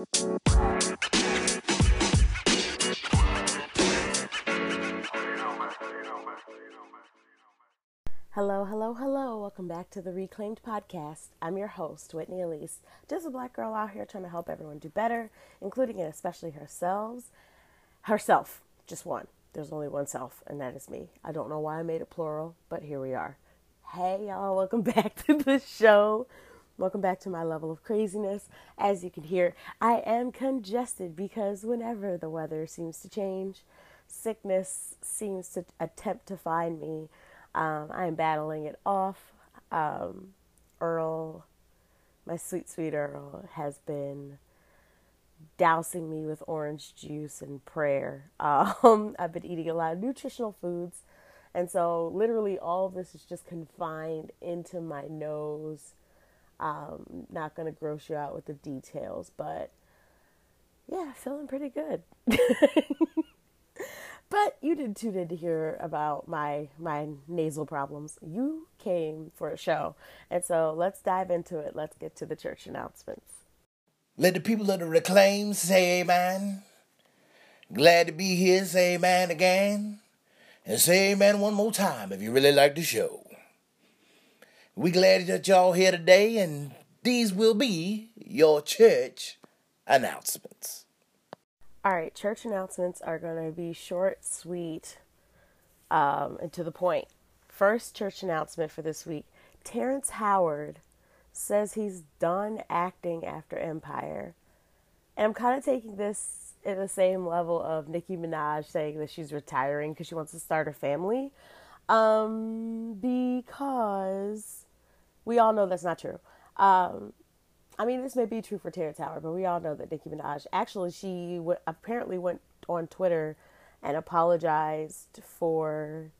Hello, hello, hello. Welcome back to the Reclaimed Podcast. I'm your host, Whitney Elise, just a black girl out here trying to help everyone do better, including and especially herself. Herself, just one. There's only one self, and that is me. I don't know why I made it plural, but here we are. Hey, y'all, welcome back to the show. Welcome back to my level of craziness. As you can hear, I am congested because whenever the weather seems to change, sickness seems to attempt to find me um, I am battling it off. Um, Earl, my sweet, sweet Earl, has been dousing me with orange juice and prayer. Um, I've been eating a lot of nutritional foods. And so, literally, all of this is just confined into my nose. Um, not going to gross you out with the details, but yeah, feeling pretty good. But you didn't tune in to hear about my my nasal problems. You came for a show. And so let's dive into it. Let's get to the church announcements. Let the people of the reclaim say amen. Glad to be here, say amen again. And say amen one more time if you really like the show. We glad that y'all here today, and these will be your church announcements. All right, church announcements are going to be short, sweet, um, and to the point. First church announcement for this week Terrence Howard says he's done acting after Empire. And I'm kind of taking this at the same level of Nicki Minaj saying that she's retiring because she wants to start a family. Um, because we all know that's not true. Um, I mean, this may be true for Terrence Howard, but we all know that Nicki Minaj actually she w- apparently went on Twitter and apologized for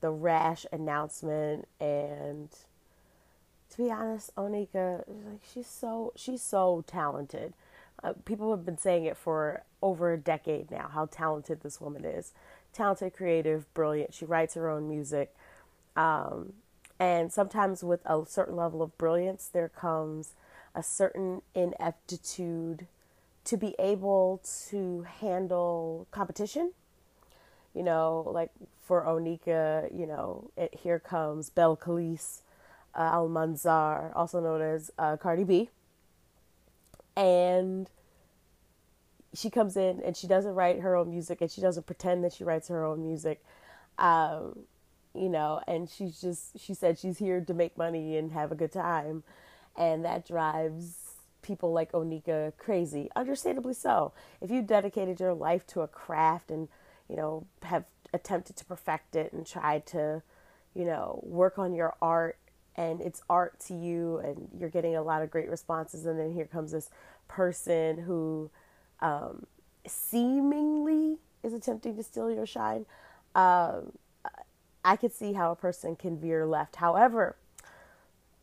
the rash announcement. And to be honest, Onika, like she's so she's so talented. Uh, people have been saying it for over a decade now. How talented this woman is, talented, creative, brilliant. She writes her own music. Um, and sometimes with a certain level of brilliance, there comes a certain ineptitude to be able to handle competition. You know, like for Onika, you know, it, here comes Belcalis uh, Almanzar, also known as uh, Cardi B. And she comes in and she doesn't write her own music and she doesn't pretend that she writes her own music. Um, you know, and she's just, she said she's here to make money and have a good time and that drives people like Onika crazy. Understandably so. If you dedicated your life to a craft and you know have attempted to perfect it and tried to you know work on your art and it's art to you and you're getting a lot of great responses and then here comes this person who um, seemingly is attempting to steal your shine um, i could see how a person can veer left however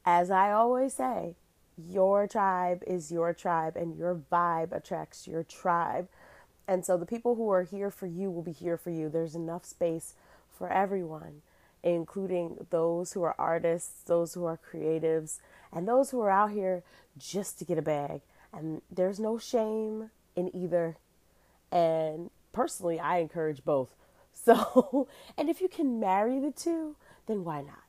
as I always say, your tribe is your tribe and your vibe attracts your tribe. And so the people who are here for you will be here for you. There's enough space for everyone, including those who are artists, those who are creatives, and those who are out here just to get a bag. And there's no shame in either. And personally, I encourage both. So, and if you can marry the two, then why not?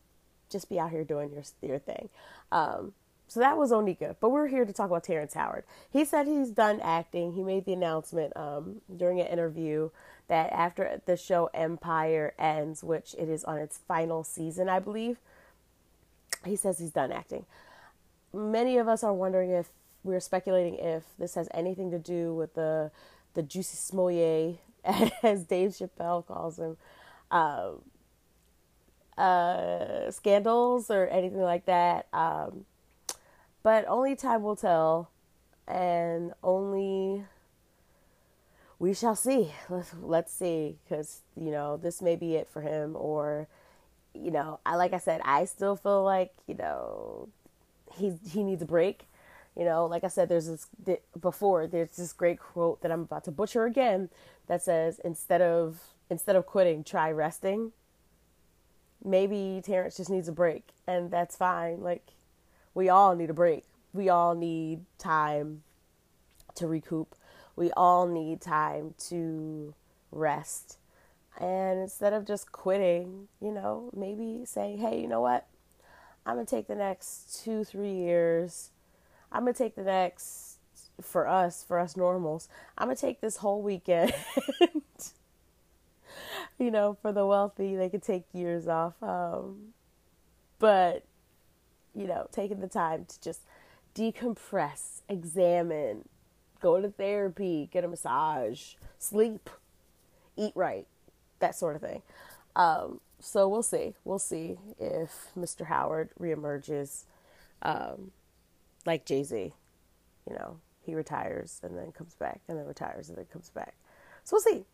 just be out here doing your your thing. Um, so that was Onika, but we're here to talk about Terrence Howard. He said he's done acting. He made the announcement um, during an interview that after the show Empire ends, which it is on its final season, I believe, he says he's done acting. Many of us are wondering if we're speculating if this has anything to do with the the Jussie Smollett, as Dave Chappelle calls them, Um, uh, scandals or anything like that. Um, but only time will tell, and only we shall see. Let's let's see, because you know this may be it for him, or you know, I like I said, I still feel like you know he he needs a break. You know, like I said, there's this before. There's this great quote that I'm about to butcher again that says, "Instead of instead of quitting, try resting." maybe Terrence just needs a break, and that's fine. Like, we all need a break. We all need time to recoup. We all need time to rest. And instead of just quitting, you know, maybe saying, hey, you know what? I'm going to take the next two, three years. I'm going to take the next, for us, for us normals, I'm to take this whole weekend. you know, for the wealthy, they could take years off. Um, but, you know, taking the time to just decompress, examine, go to therapy, get a massage, sleep, eat right, that sort of thing. Um, so we'll see. We'll see if Mr. Howard reemerges um, like Jay Z. You know, he retires and then comes back, and then retires and then comes back. So we'll see.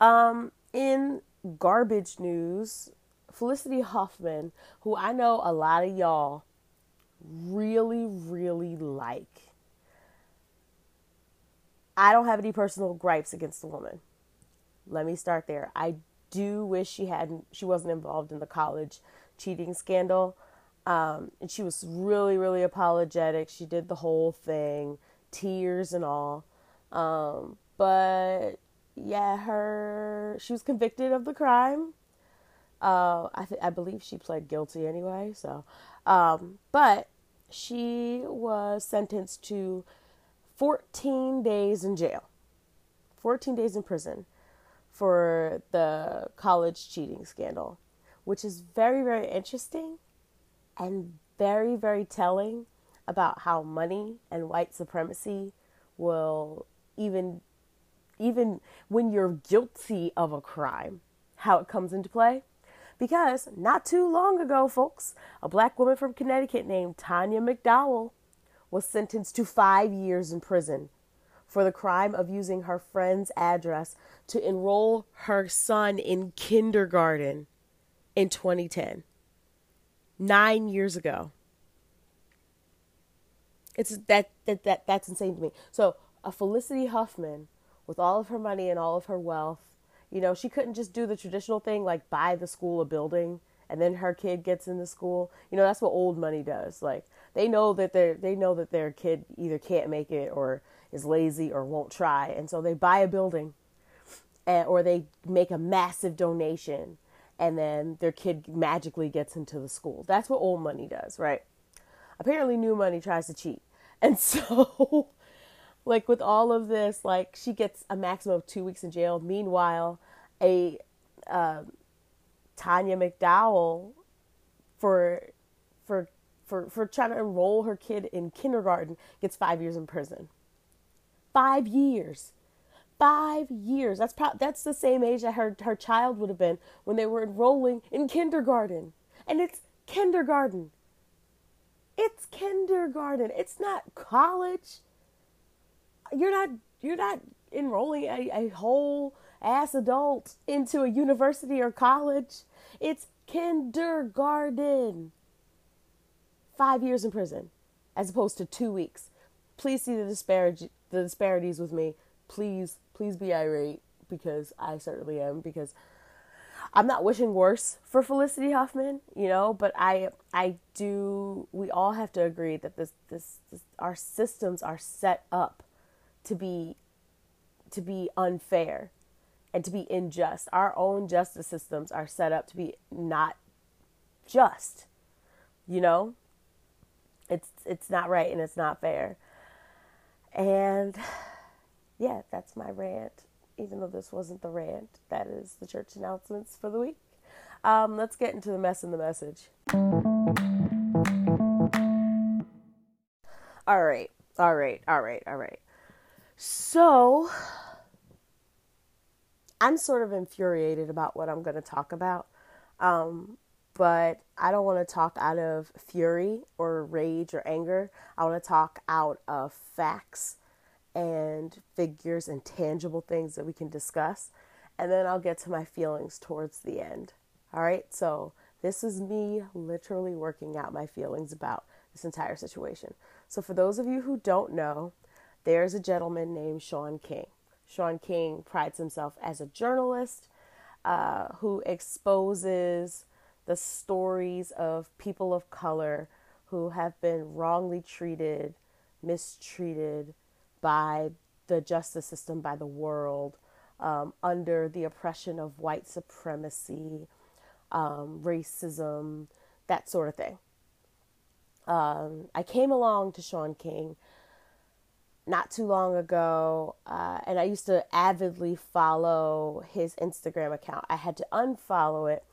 Um, in garbage news, Felicity Huffman, who I know a lot of y'all really, really like. I don't have any personal gripes against the woman. Let me start there. I do wish she hadn't she wasn't involved in the college cheating scandal. Um, and she was really, really apologetic. She did the whole thing, tears and all. Um, but yeah, her she was convicted of the crime. Uh, I th- I believe she pled guilty anyway. So, um, but she was sentenced to 14 days in jail, 14 days in prison for the college cheating scandal, which is very, very interesting and very, very telling about how money and white supremacy will even even when you're guilty of a crime how it comes into play because not too long ago, folks, a black woman from Connecticut named Tanya McDowell was sentenced to five years in prison for the crime of using her friend's address to enroll her son in kindergarten in 2010. Nine years ago. It's that, that, that that's insane to me. So a Felicity Huffman with all of her money and all of her wealth you know, she couldn't just do the traditional thing like buy the school a building and then her kid gets into school. You know, that's what old money does. Like they know that they they know that their kid either can't make it or is lazy or won't try, and so they buy a building, and, or they make a massive donation, and then their kid magically gets into the school. That's what old money does, right? Apparently, new money tries to cheat, and so like with all of this, like she gets a maximum of two weeks in jail. Meanwhile, a uh, Tanya McDowell for for for for trying to enroll her kid in kindergarten gets five years in prison. Five years, five years. That's pro- that's the same age that her her child would have been when they were enrolling in kindergarten, and it's kindergarten. It's kindergarten. It's not college you're not you're not enrolling a, a whole ass adult into a university or college. It's kindergarten. Five years in prison, as opposed to two weeks. Please see the disparity the disparities with me. Please, please be irate because I certainly am because I'm not wishing worse for Felicity Huffman, you know, but I I do we all have to agree that this this, this our systems are set up to be to be unfair and to be unjust. Our own justice systems are set up to be not just. You know? It's it's not right and it's not fair. And yeah, that's my rant. Even though this wasn't the rant, that is the church announcements for the week. Um, let's get into the mess and the message. All right, all right, all right, all right. So, I'm sort of infuriated about what I'm going to talk about. Um, but I don't want to talk out of fury or rage or anger. I want to talk out of facts and figures and tangible things that we can discuss. And then I'll get to my feelings towards the end. All right. So, this is me literally working out my feelings about this entire situation. So, for those of you who don't know, there's a gentleman named Shaun King. Shaun King prides himself as a journalist uh, who exposes the stories of people of color who have been wrongly treated, mistreated by the justice system, by the world, um, under the oppression of white supremacy, um, racism, that sort of thing. Um, I came along to Shaun King not too long ago, uh, and I used to avidly follow his Instagram account. I had to unfollow it,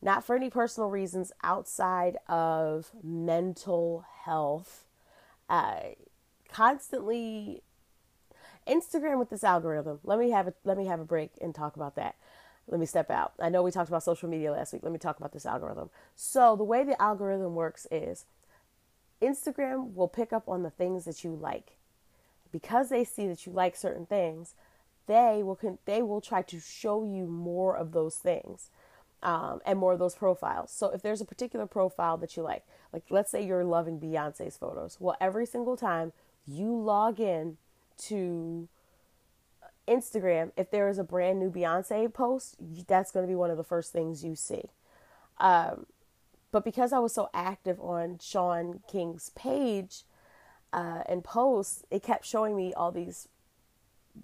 not for any personal reasons outside of mental health. Uh, constantly, Instagram with this algorithm. Let me have a let me have a break and talk about that. Let me step out. I know we talked about social media last week. Let me talk about this algorithm. So the way the algorithm works is Instagram will pick up on the things that you like. Because they see that you like certain things, they will con- they will try to show you more of those things um, and more of those profiles. So if there's a particular profile that you like, like let's say you're loving Beyonce's photos, well, every single time you log in to Instagram, if there is a brand new Beyonce post, that's going to be one of the first things you see. Um, but because I was so active on Shaun King's page uh, and posts, it kept showing me all these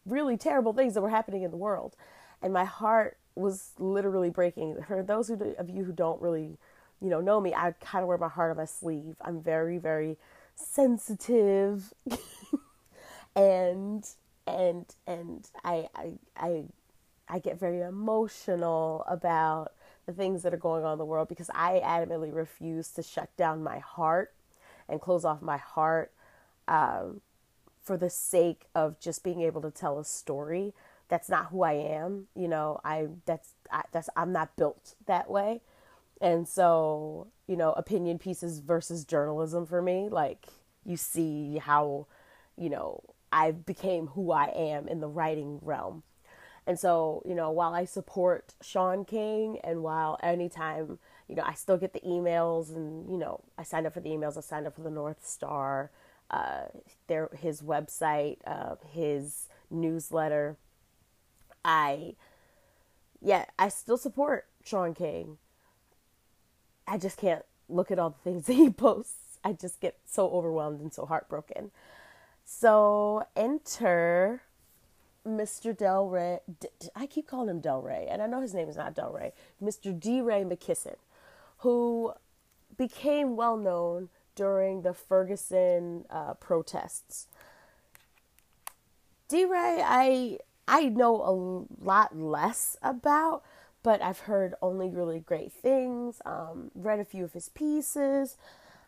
really terrible things that were happening in the world. And my heart was literally breaking. For those who, of you who don't really, you know, know me, I kind of wear my heart on my sleeve. I'm very, very sensitive, and and and I I I I get very emotional about the things that are going on in the world because I adamantly refuse to shut down my heart and close off my heart um, for the sake of just being able to tell a story. That's not who I am. You know, I that's I, that's I'm not built that way. And so, you know, opinion pieces versus journalism for me, like you see how, you know, I became who I am in the writing realm. And so, you know, while I support Shaun King and while anytime, you know, I still get the emails and, you know, I signed up for the emails, I signed up for the North Star, uh, their, his website, uh, his newsletter. I, yeah, I still support Shaun King. I just can't look at all the things that he posts. I just get so overwhelmed and so heartbroken. So enter Mr. Del Rey. I keep calling him Del Rey, and I know his name is not Del Rey. Mr. DeRay McKesson, who became well known during the Ferguson uh, protests. DeRay, I I know a lot less about, but I've heard only really great things. Um, read a few of his pieces.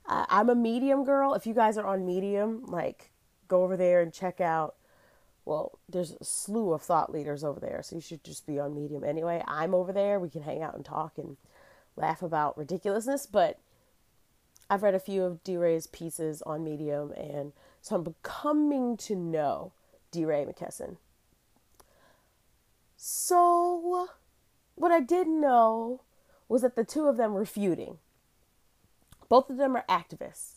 Uh, I'm a Medium girl. If you guys are on Medium, like go over there and check out well, there's a slew of thought leaders over there, so you should just be on Medium anyway. I'm over there. We can hang out and talk and laugh about ridiculousness, but I've read a few of DeRay's pieces on Medium, and so I'm becoming to know DeRay McKesson. So, what I did know was that the two of them were feuding. Both of them are activists.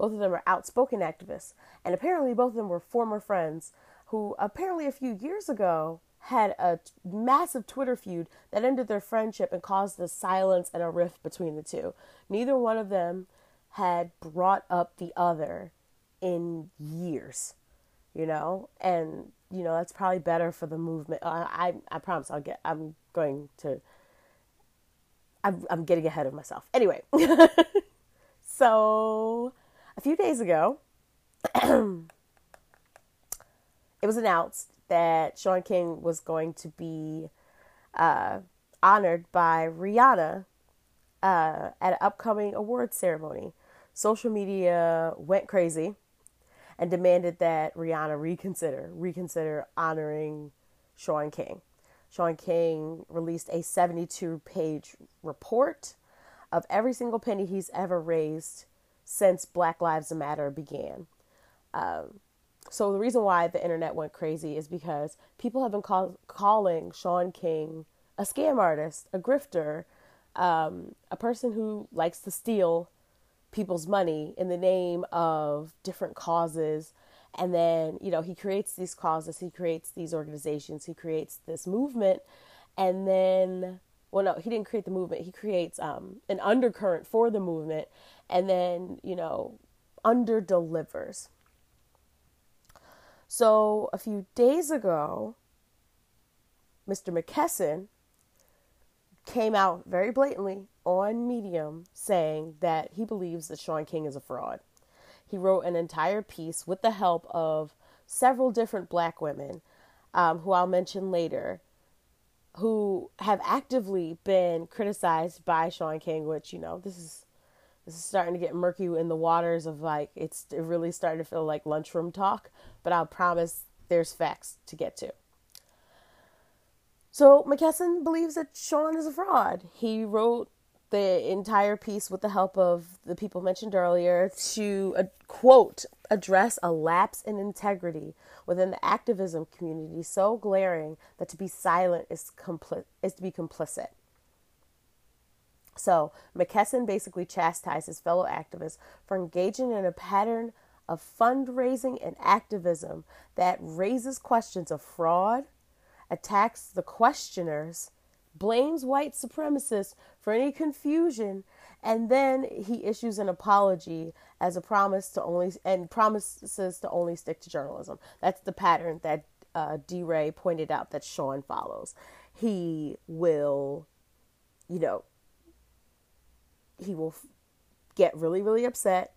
Both of them are outspoken activists. And apparently, both of them were former friends who apparently a few years ago had a massive Twitter feud that ended their friendship and caused a silence and a rift between the two. Neither one of them had brought up the other in years, you know, and you know that's probably better for the movement. I I, I promise I'll get. I'm going to. I'm I'm getting ahead of myself. Anyway, so a few days ago. it was announced that Shaun King was going to be uh, honored by Rihanna uh, at an upcoming award ceremony. Social media went crazy and demanded that Rihanna reconsider, reconsider honoring Shaun King. Shaun King released a 72 page report of every single penny he's ever raised since Black Lives Matter began. Um, so the reason why the internet went crazy is because people have been call- calling Shaun King a scam artist, a grifter, um, a person who likes to steal people's money in the name of different causes. And then, you know, he creates these causes, he creates these organizations, he creates this movement. And then, well, no, he didn't create the movement, he creates um, an undercurrent for the movement and then, you know, under delivers So a few days ago, Mr. McKesson came out very blatantly on Medium saying that he believes that Shaun King is a fraud. He wrote an entire piece with the help of several different black women, um, who I'll mention later, who have actively been criticized by Shaun King, which, you know, this is starting to get murky in the waters of like it's really starting to feel like lunchroom talk, but I'll promise there's facts to get to. So McKesson believes that Shaun is a fraud. He wrote the entire piece with the help of the people mentioned earlier to uh, quote address a lapse in integrity within the activism community so glaring that to be silent is compli- is to be complicit. So, McKesson basically chastises fellow activists for engaging in a pattern of fundraising and activism that raises questions of fraud, attacks the questioners, blames white supremacists for any confusion, and then he issues an apology as a promise to only and promises to only stick to journalism. That's the pattern that uh, DeRay pointed out that Shaun follows. He will, you know, he will get really, really upset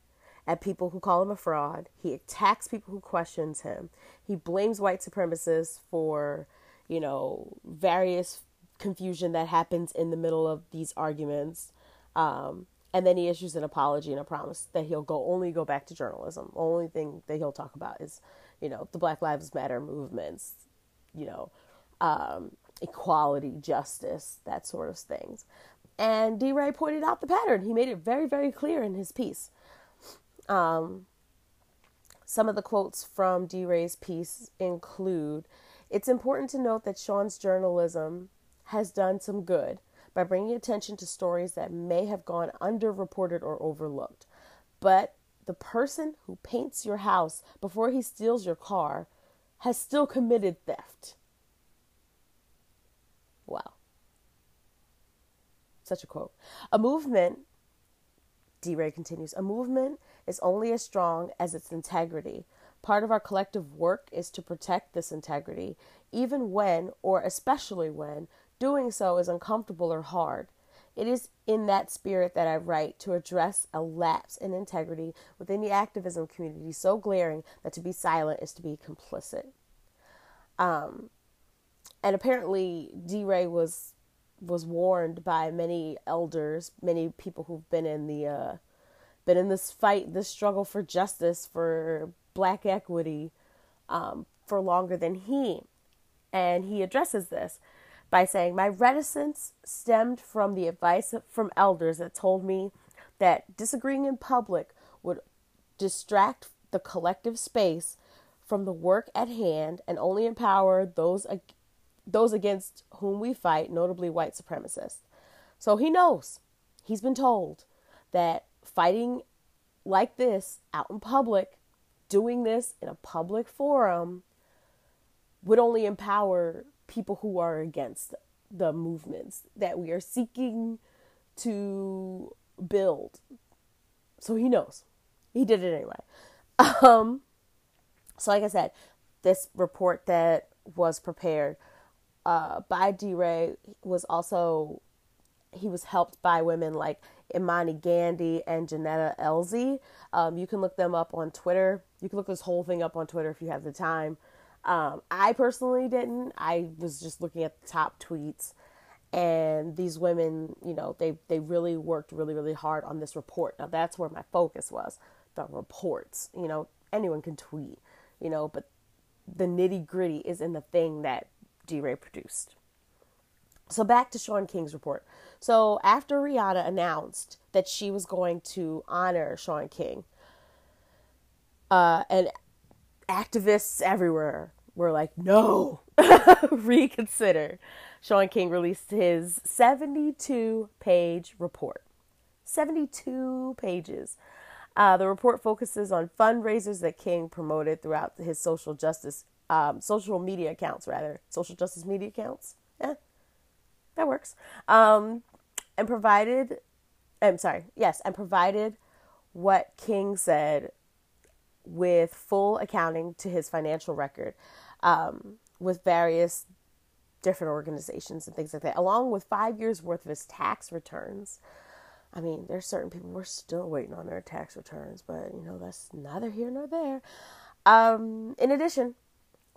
at people who call him a fraud. He attacks people who questions him. He blames white supremacists for, you know, various confusion that happens in the middle of these arguments. Um, and then he issues an apology and a promise that he'll go only go back to journalism. The only thing that he'll talk about is, you know, the Black Lives Matter movements, you know, um, equality, justice, that sort of things. And DeRay pointed out the pattern. He made it very, very clear in his piece. Um, some of the quotes from DeRay's piece include It's important to note that Shaun's journalism has done some good by bringing attention to stories that may have gone underreported or overlooked. But the person who paints your house before he steals your car has still committed theft. Wow. Such a quote. A movement, DeRay continues, a movement is only as strong as its integrity. Part of our collective work is to protect this integrity, even when, or especially when, doing so is uncomfortable or hard. It is in that spirit that I write to address a lapse in integrity within the activism community so glaring that to be silent is to be complicit. Um, and apparently, DeRay was was warned by many elders, many people who've been in the uh, been in this fight, this struggle for justice, for black equity, um, for longer than he. And he addresses this by saying, My reticence stemmed from the advice from elders that told me that disagreeing in public would distract the collective space from the work at hand and only empower those those against whom we fight, notably white supremacists. So he knows. He's been told that fighting like this out in public, doing this in a public forum would only empower people who are against the movements that we are seeking to build. So he knows. He did it anyway. Um, so, like I said, this report that was prepared uh, by DeRay was also he was helped by women like Imani Gandy and Johnetta Elzie. Um, you can look them up on Twitter. You can look this whole thing up on Twitter if you have the time. Um, I personally didn't. I was just looking at the top tweets, and these women, you know, they they really worked really really hard on this report. Now that's where my focus was, the reports. You know, anyone can tweet, you know, but the nitty gritty is in the thing that DeRay produced. So back to Shaun King's report. So after Rihanna announced that she was going to honor Shaun King, uh, and activists everywhere were like, no, reconsider. Shaun King released his 72 page report. 72 pages. Uh, the report focuses on fundraisers that King promoted throughout his social justice, um, social media accounts, rather, social justice media accounts. Yeah, that works. Um, and provided, I'm sorry, yes, and provided what King said with full accounting to his financial record um, with various different organizations and things like that, along with five years worth of his tax returns. I mean, there's certain people we're still waiting on their tax returns, but you know, that's neither here nor there. Um, in addition,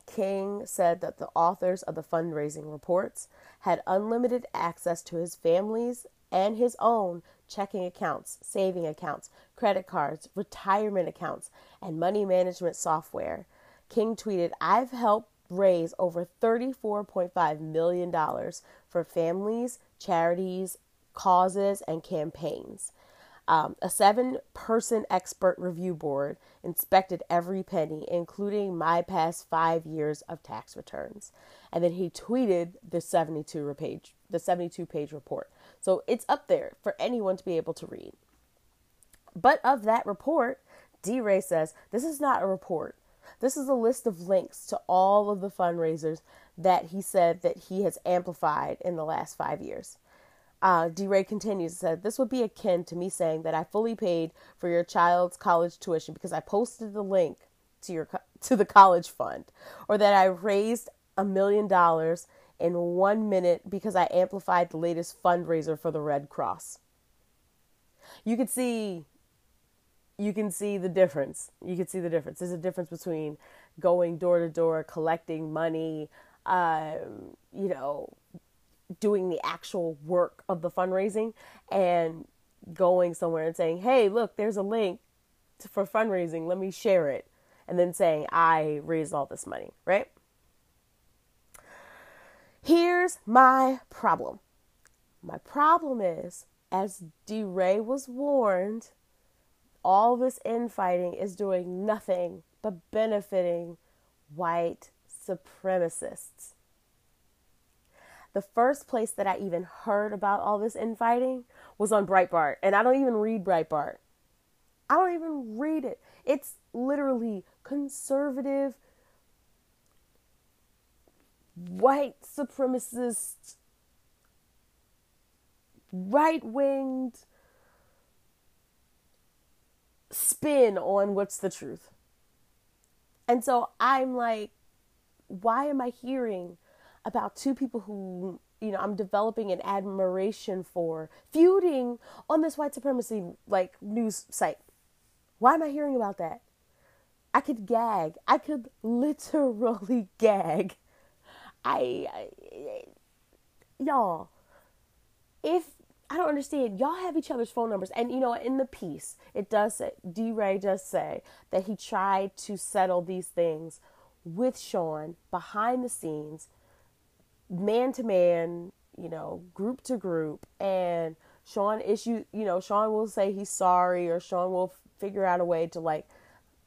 King said that the authors of the fundraising reports had unlimited access to his family's and his own checking accounts, saving accounts, credit cards, retirement accounts, and money management software. King tweeted, I've helped raise over $34.5 million for families, charities, causes, and campaigns. Um, a seven person expert review board inspected every penny, including my past five years of tax returns. And then he tweeted the 72 page, the 72 page report. So it's up there for anyone to be able to read. But of that report, DeRay says this is not a report. This is a list of links to all of the fundraisers that he said that he has amplified in the last five years. Uh, DeRay continues and said, This would be akin to me saying that I fully paid for your child's college tuition because I posted the link to your to the college fund, or that I raised a million dollars in one minute because I amplified the latest fundraiser for the Red Cross. You could see you can see the difference. You can see the difference. There's a difference between going door to door, collecting money, um, you know, doing the actual work of the fundraising and going somewhere and saying, hey, look, there's a link for fundraising. Let me share it. And then saying, I raised all this money, right? Here's my problem. My problem is, as DeRay was warned, all this infighting is doing nothing but benefiting white supremacists. The first place that I even heard about all this infighting was on Breitbart, and I don't even read Breitbart. I don't even read it. It's literally conservative, white supremacist, right winged spin on what's the truth. And so I'm like, why am I hearing about two people who, you know, I'm developing an admiration for feuding on this white supremacy like news site? Why am I hearing about that? I could gag. I could literally gag. I, I y'all, if I don't understand. Y'all have each other's phone numbers. And you know, in the piece, it does say, DeRay does say that he tried to settle these things with Shaun behind the scenes, man to man, you know, group to group. And Shaun issue, you know, Shaun will say he's sorry or Shaun will figure out a way to like,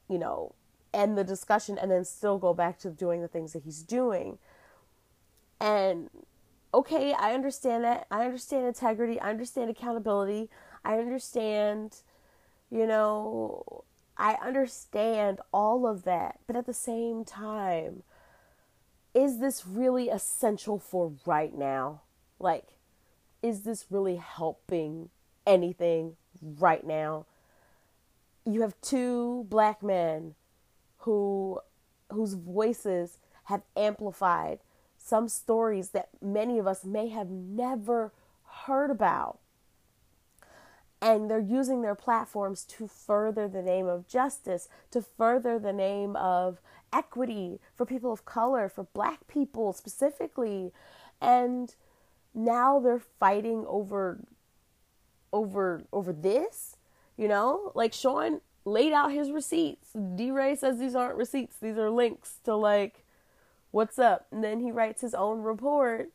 you know, end the discussion and then still go back to doing the things that he's doing. And okay, I understand that. I understand integrity. I understand accountability. I understand, you know, I understand all of that. But at the same time, is this really essential for right now? Like, is this really helping anything right now? You have two black men who whose voices have amplified some stories that many of us may have never heard about. And they're using their platforms to further the name of justice, to further the name of equity for people of color, for black people specifically. And now they're fighting over over over this, you know? Like Shaun laid out his receipts. DeRay says these aren't receipts, these are links to like what's up? And then he writes his own report,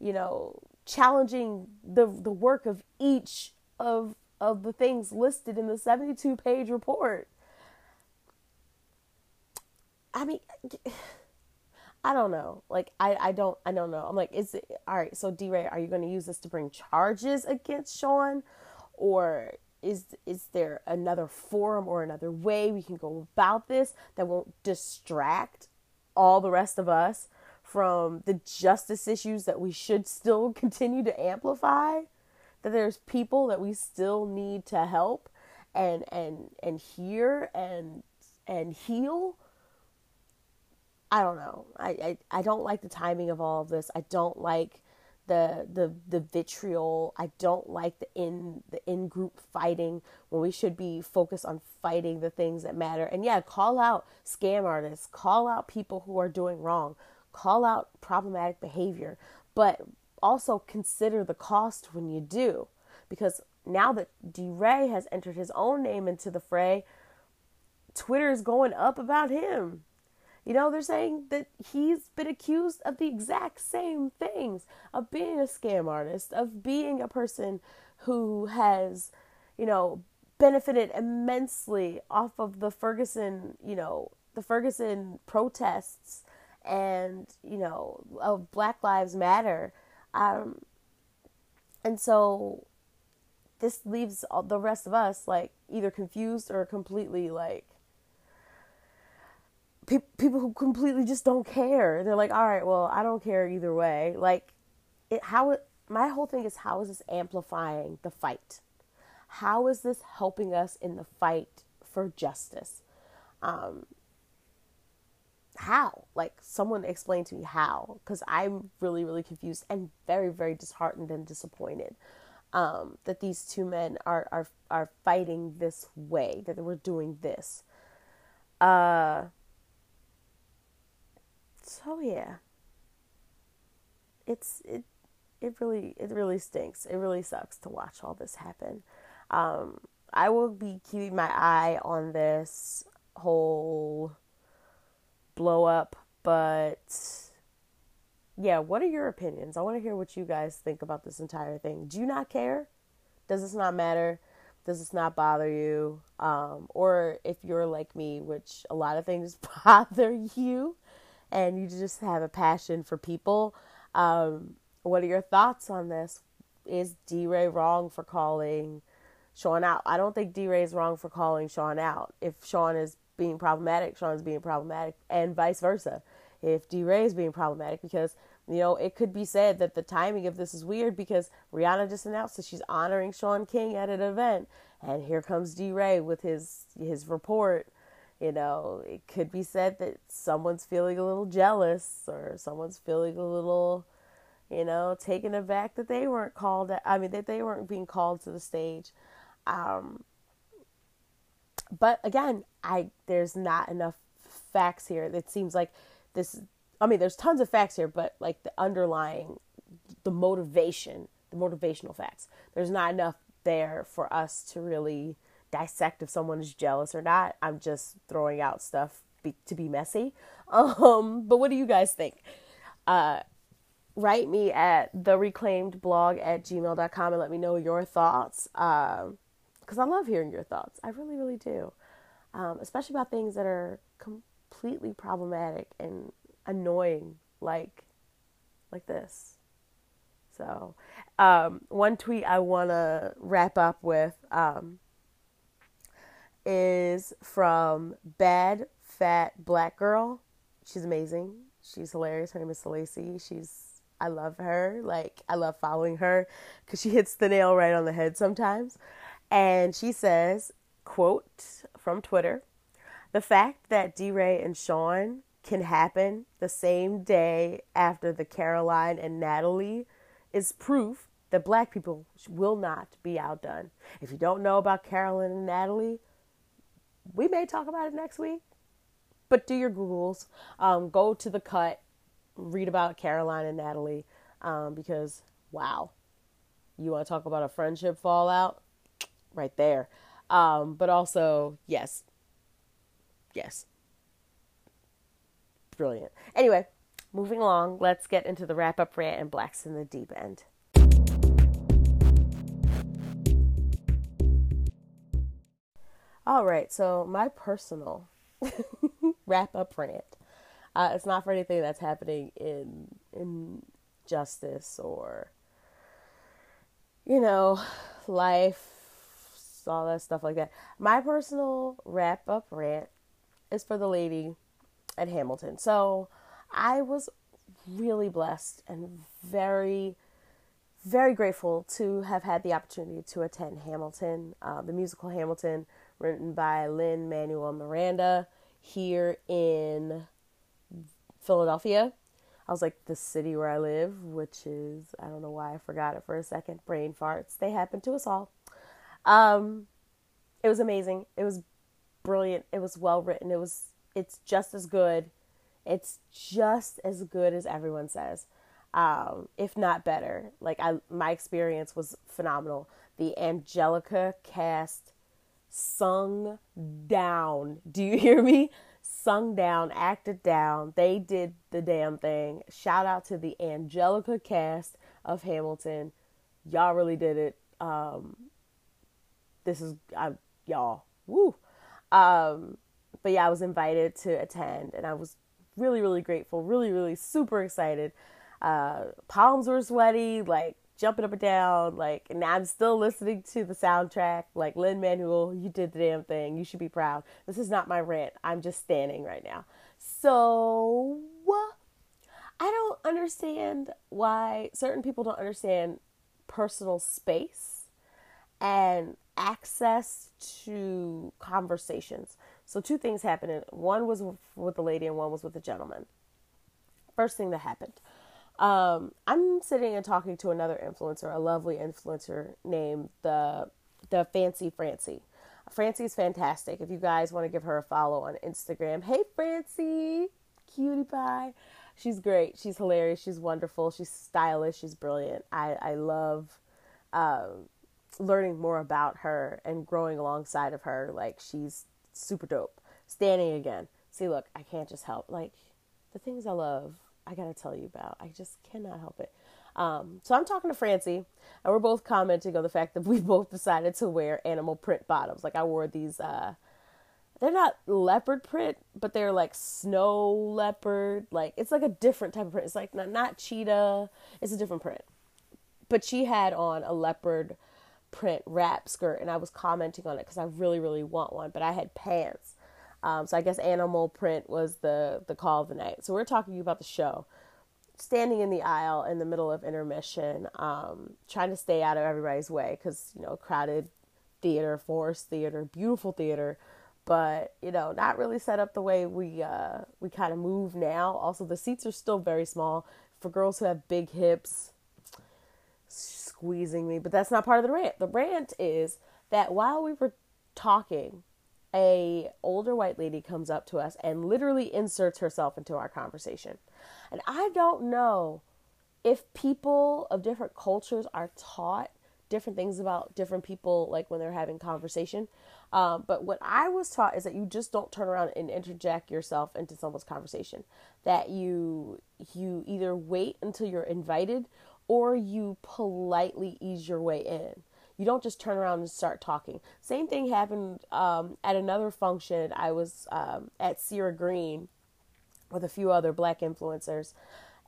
you know, challenging the the work of each of of the things listed in the 72 page report. I mean, I don't know. Like, I, I don't, I don't know. I'm like, is it, all right, so DeRay, are you going to use this to bring charges against Shaun? Or is, is there another forum or another way we can go about this that won't distract all the rest of us from the justice issues that we should still continue to amplify that there's people that we still need to help and and and hear and and heal. I don't know. I, I, I don't like the timing of all of this. I don't like the the the vitriol. I don't like the in the in group fighting when we should be focused on fighting the things that matter. And yeah, call out scam artists, call out people who are doing wrong, call out problematic behavior, but also consider the cost when you do. Because now that DeRay has entered his own name into the fray, Twitter is going up about him. You know, they're saying that he's been accused of the exact same things of being a scam artist, of being a person who has, you know, benefited immensely off of the Ferguson, you know, the Ferguson protests and, you know, of Black Lives Matter. Um, and so this leaves all the rest of us like either confused or completely like pe- people who completely just don't care. They're like, all right, well, I don't care either way. Like, it, how my whole thing is how is this amplifying the fight? How is this helping us in the fight for justice? Um, how? Like, someone explain to me how, because I'm really, really confused and very, very disheartened and disappointed um, that these two men are are are fighting this way, that we're doing this. Uh, so yeah, it's it it really it really stinks. It really sucks to watch all this happen. Um, I will be keeping my eye on this whole blow up, but yeah, what are your opinions? I want to hear what you guys think about this entire thing. Do you not care? Does this not matter? Does this not bother you? Um, or if you're like me, which a lot of things bother you, and you just have a passion for people, um, what are your thoughts on this? Is DeRay wrong for calling Shaun out? I don't think DeRay is wrong for calling Shaun out. If Shaun is being problematic, Shaun is being problematic, and vice versa. If DeRay is being problematic, because you know, it could be said that the timing of this is weird because Rihanna just announced that she's honoring Shaun King at an event, and here comes DeRay with his his report. You know, it could be said that someone's feeling a little jealous, or someone's feeling a little, you know, taken aback that they weren't called. I mean, that they weren't being called to the stage. Um, but again, I there's not enough facts here. It seems like this I mean, there's tons of facts here, but like the underlying, the motivation, the motivational facts, there's not enough there for us to really dissect if someone is jealous or not. I'm just throwing out stuff be, to be messy. Um, but what do you guys think? Uh, write me at the reclaimed blog at gmail.com and let me know your thoughts. Because um, I love hearing your thoughts. I really, really do. Um, especially about things that are completely problematic and annoying like like this. So, um, one tweet I want to wrap up with um, is from Bad Fat Black Girl. She's amazing. She's hilarious. Her name is Lacey. She's I love her. Like I love following her because she hits the nail right on the head sometimes. And she says, "quote from Twitter: The fact that DeRay and Shaun can happen the same day after the Caroline and Natalie is proof that black people will not be outdone. If you don't know about Caroline and Natalie, we may talk about it next week, but do your Googles. Um, go to the cut, read about Caroline and Natalie, um, because wow, you want to talk about a friendship fallout? Right there. Um, but also, yes, yes, brilliant. Anyway, moving along, let's get into the wrap up rant and Blacks in the Deep End. All right, so my personal wrap up rant. Uh, it's not for anything that's happening in in justice or you know life, all that stuff like that. My personal wrap up rant is for the lady at Hamilton. So I was really blessed and very, very grateful to have had the opportunity to attend Hamilton, uh, the musical Hamilton, written by Lin Manuel Miranda. here in Philadelphia. I was like, the city where I live, which is, I don't know why I forgot it for a second. Brain farts. They happen to us all. Um, it was amazing. It was brilliant. It was well written. It was, it's just as good. It's just as good as everyone says, um, if not better. Like I, my experience was phenomenal. The Angelica cast sung down. Do you hear me? sung down, acted down. They did the damn thing. Shout out to the Angelica cast of Hamilton. Y'all really did it. Um, this is I, y'all. Woo. Um, but yeah, I was invited to attend, and I was really, really grateful. Really, really super excited. Uh, palms were sweaty. Like jumping up and down. Like, and I'm still listening to the soundtrack. Like, Lin Manuel, you did the damn thing. You should be proud. This is not my rant. I'm just standing right now. So, I don't understand why certain people don't understand personal space and access to conversations. So, two things happened. One was with the lady, and one was with the gentleman. First thing that happened um, I'm sitting and talking to another influencer, a lovely influencer named the the Fancy Francie. Francie is fantastic. If you guys want to give her a follow on Instagram, hey Francie, cutie pie. She's great. She's hilarious. She's wonderful. She's stylish. She's brilliant. I I love um, learning more about her and growing alongside of her. Like she's super dope. Standing again. See, look, I can't just help. Like the things I love I gotta tell you about. I just cannot help it. Um, so I'm talking to Francie, and we're both commenting on the fact that we both decided to wear animal print bottoms. Like I wore these. Uh, they're not leopard print, but they're like snow leopard. Like it's like a different type of print. It's like not, not cheetah. It's a different print. But she had on a leopard print wrap skirt, and I was commenting on it because I really, really want one. But I had pants um, so I guess animal print was the the call of the night. So we're talking about the show. Standing in the aisle in the middle of intermission, um, trying to stay out of everybody's way because you know crowded theater, Forrest theater, beautiful theater, but you know not really set up the way we uh, we kind of move now. Also, the seats are still very small for girls who have big hips. Squeezing me, but that's not part of the rant. The rant is that while we were talking a older white lady comes up to us and literally inserts herself into our conversation. And I don't know if people of different cultures are taught different things about different people like when they're having conversation. Um, but what i was taught is that you just don't turn around and interject yourself into someone's conversation. That you you either wait until you're invited or you politely ease your way in you don't just turn around and start talking. Same thing happened um, at another function. I was um, at Sierra Green with a few other black influencers.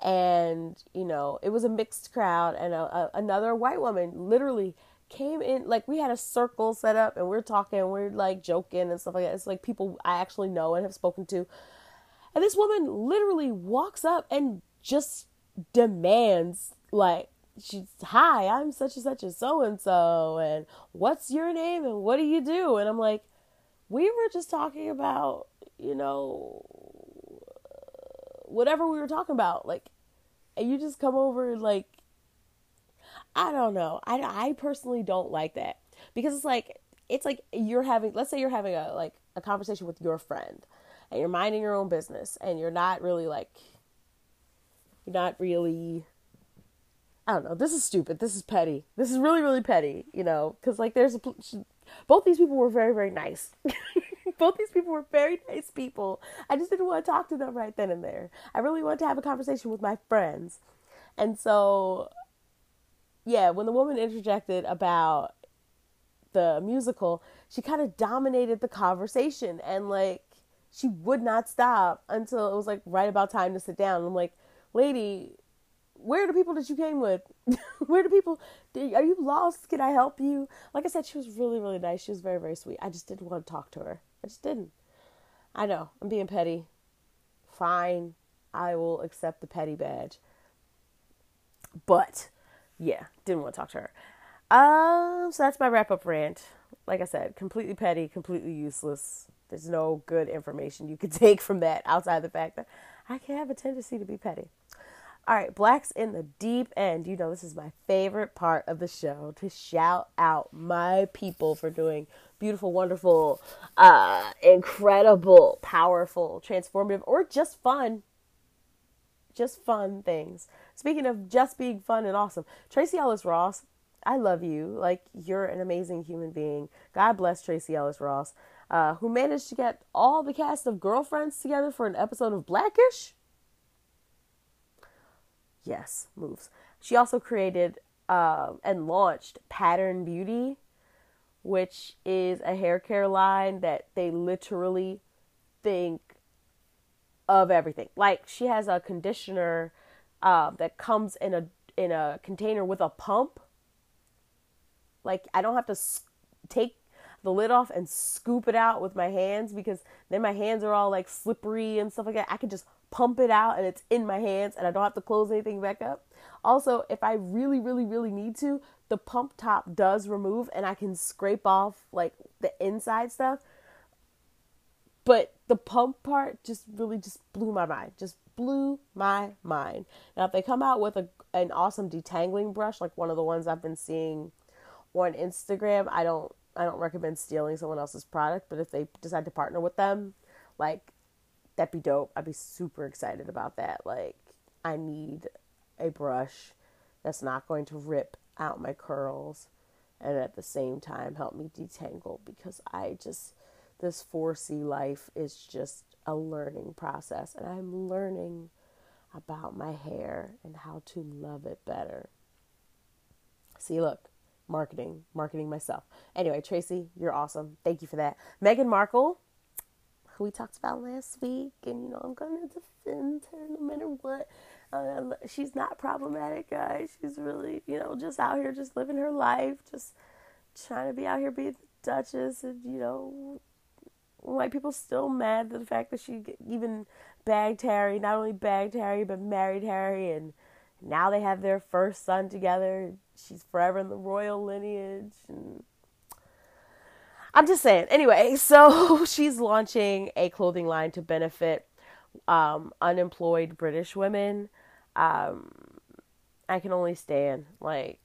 And, you know, it was a mixed crowd, and a, a, another white woman literally came in like we had a circle set up and we're talking we're like joking and stuff like that it's like people i actually know and have spoken to and this woman literally walks up and just demands like she's hi i'm such and such and so and so and what's your name and what do you do? And i'm like we were just talking about you know whatever we were talking about like and you just come over and like i don't know. I i personally don't like that because it's like it's like you're having let's say you're having a like a conversation with your friend and you're minding your own business and you're not really like you're not really I don't know. This is stupid. This is petty. This is really, really petty. You know, because like there's a both these people were very, very nice. both these people were very nice people. I just didn't want to talk to them right then and there. I really wanted to have a conversation with my friends, and so yeah, when the woman interjected about the musical, she kind of dominated the conversation and like she would not stop until it was like right about time to sit down. I'm like, lady, where are the people that you came with? where are the people? Are you lost? Can I help you? Like I said, she was really, really nice. She was very, very sweet. I just didn't want to talk to her. I just didn't. I know. I'm being petty. Fine. I will accept the petty badge. But, yeah, didn't want to talk to her. Um, so that's my wrap up rant. Like I said, completely petty, completely useless. There's no good information you could take from that outside the fact that I can have a tendency to be petty. All right, Blacks in the Deep End. You know, this is my favorite part of the show to shout out my people for doing beautiful, wonderful, uh, incredible, powerful, transformative, or just fun, just fun things. Speaking of just being fun and awesome, Tracee Ellis Ross, I love you. Like, you're an amazing human being. God bless Tracee Ellis Ross, uh, who managed to get all the cast of Girlfriends together for an episode of Blackish. Yes, moves. She also created uh, and launched Pattern Beauty, which is a hair care line that they literally think of everything. Like she has a conditioner uh, that comes in a in a container with a pump. Like I don't have to take the lid off and scoop it out with my hands because then my hands are all like slippery and stuff like that. I can just pump it out and it's in my hands and I don't have to close anything back up. Also, if I really, really, really need to, the pump top does remove and I can scrape off like the inside stuff. But the pump part just really just blew my mind. Just blew my mind. Now, if they come out with a an awesome detangling brush like one of the ones I've been seeing on Instagram, I don't I don't recommend stealing someone else's product, but if they decide to partner with them, like that'd be dope. I'd be super excited about that. Like I need a brush that's not going to rip out my curls and at the same time help me detangle because I just this 4C life is just a learning process and I'm learning about my hair and how to love it better. See, look, marketing, marketing myself. Anyway, Tracee, you're awesome. Thank you for that. Meghan Markle, we talked about last week, and you know, I'm gonna defend her no matter what. Uh, she's not problematic, guys. She's really, you know, just out here, just living her life, just trying to be out here being the Duchess, and you know, white people still mad at the fact that she even bagged Harry, not only bagged Harry, but married Harry, and now they have their first son together. She's forever in the royal lineage, and I'm just saying. Anyway, so she's launching a clothing line to benefit um, unemployed British women um, I can only stand like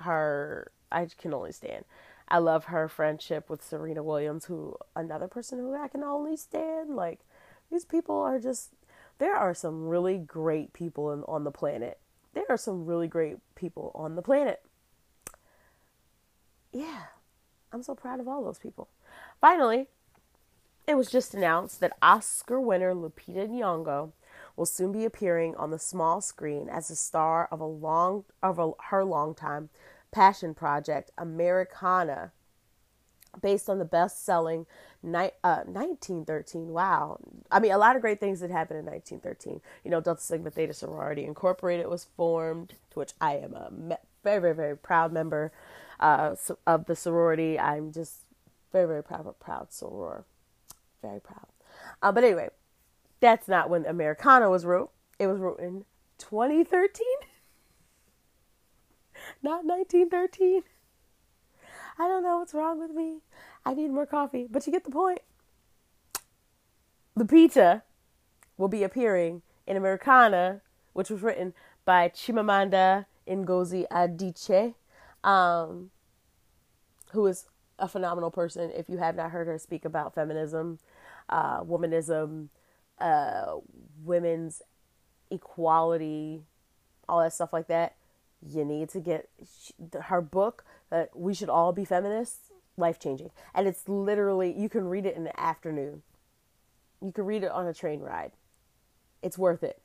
her. I can only stand. I love her friendship with Serena Williams, who another person who I can only stand. Like these people are just. There are some really great people in, on the planet. There are some really great people on the planet. Yeah, I'm so proud of all those people. Finally, it was just announced that Oscar winner Lupita Nyong'o will soon be appearing on the small screen as the star of a long of a, her longtime passion project, Americanah, based on the best-selling ni- uh, 1913. Wow, I mean, a lot of great things that happened in 1913. You know, Delta Sigma Theta Sorority Incorporated was formed, to which I am a me- very, very, very proud member uh, of the sorority. I'm just very, very proud, proud soror, very proud. Uh, but anyway, that's not when Americanah was wrote. It was wrote in 2013, not 1913. I don't know what's wrong with me. I need more coffee, but you get the point. Lupita will be appearing in Americanah, which was written by Chimamanda Ngozi Adichie, um, who is a phenomenal person. If you have not heard her speak about feminism, uh, womanism, uh, women's equality, all that stuff like that, you need to get her book. Uh, we should all be feminists. Life changing, and it's literally you can read it in the afternoon. You can read it on a train ride. It's worth it.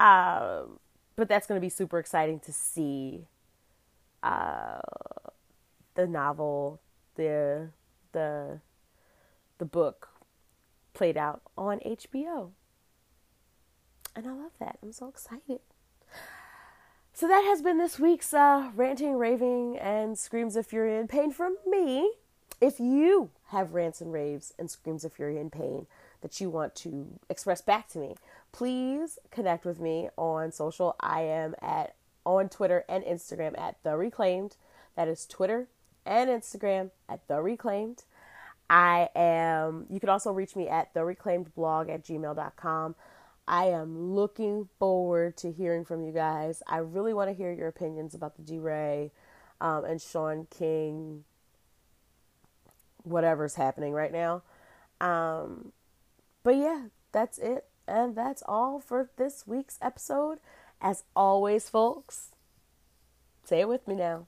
Um, but that's going to be super exciting to see uh, the novel, the the the book played out on HBO. And I love that. I'm so excited. So that has been this week's uh, ranting, raving, and screams of fury and pain from me. If you have rants and raves and screams of fury and pain that you want to express back to me, please connect with me on social. I am at on Twitter and Instagram at the Reclaimed. That is Twitter and Instagram at the Reclaimed. I am, you can also reach me at the reclaimed blog at gmail.com. I am looking forward to hearing from you guys. I really want to hear your opinions about the DeRay um, and Shaun King, whatever's happening right now. Um, but yeah, that's it. And that's all for this week's episode. As always, folks, say it with me now.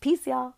Peace, y'all.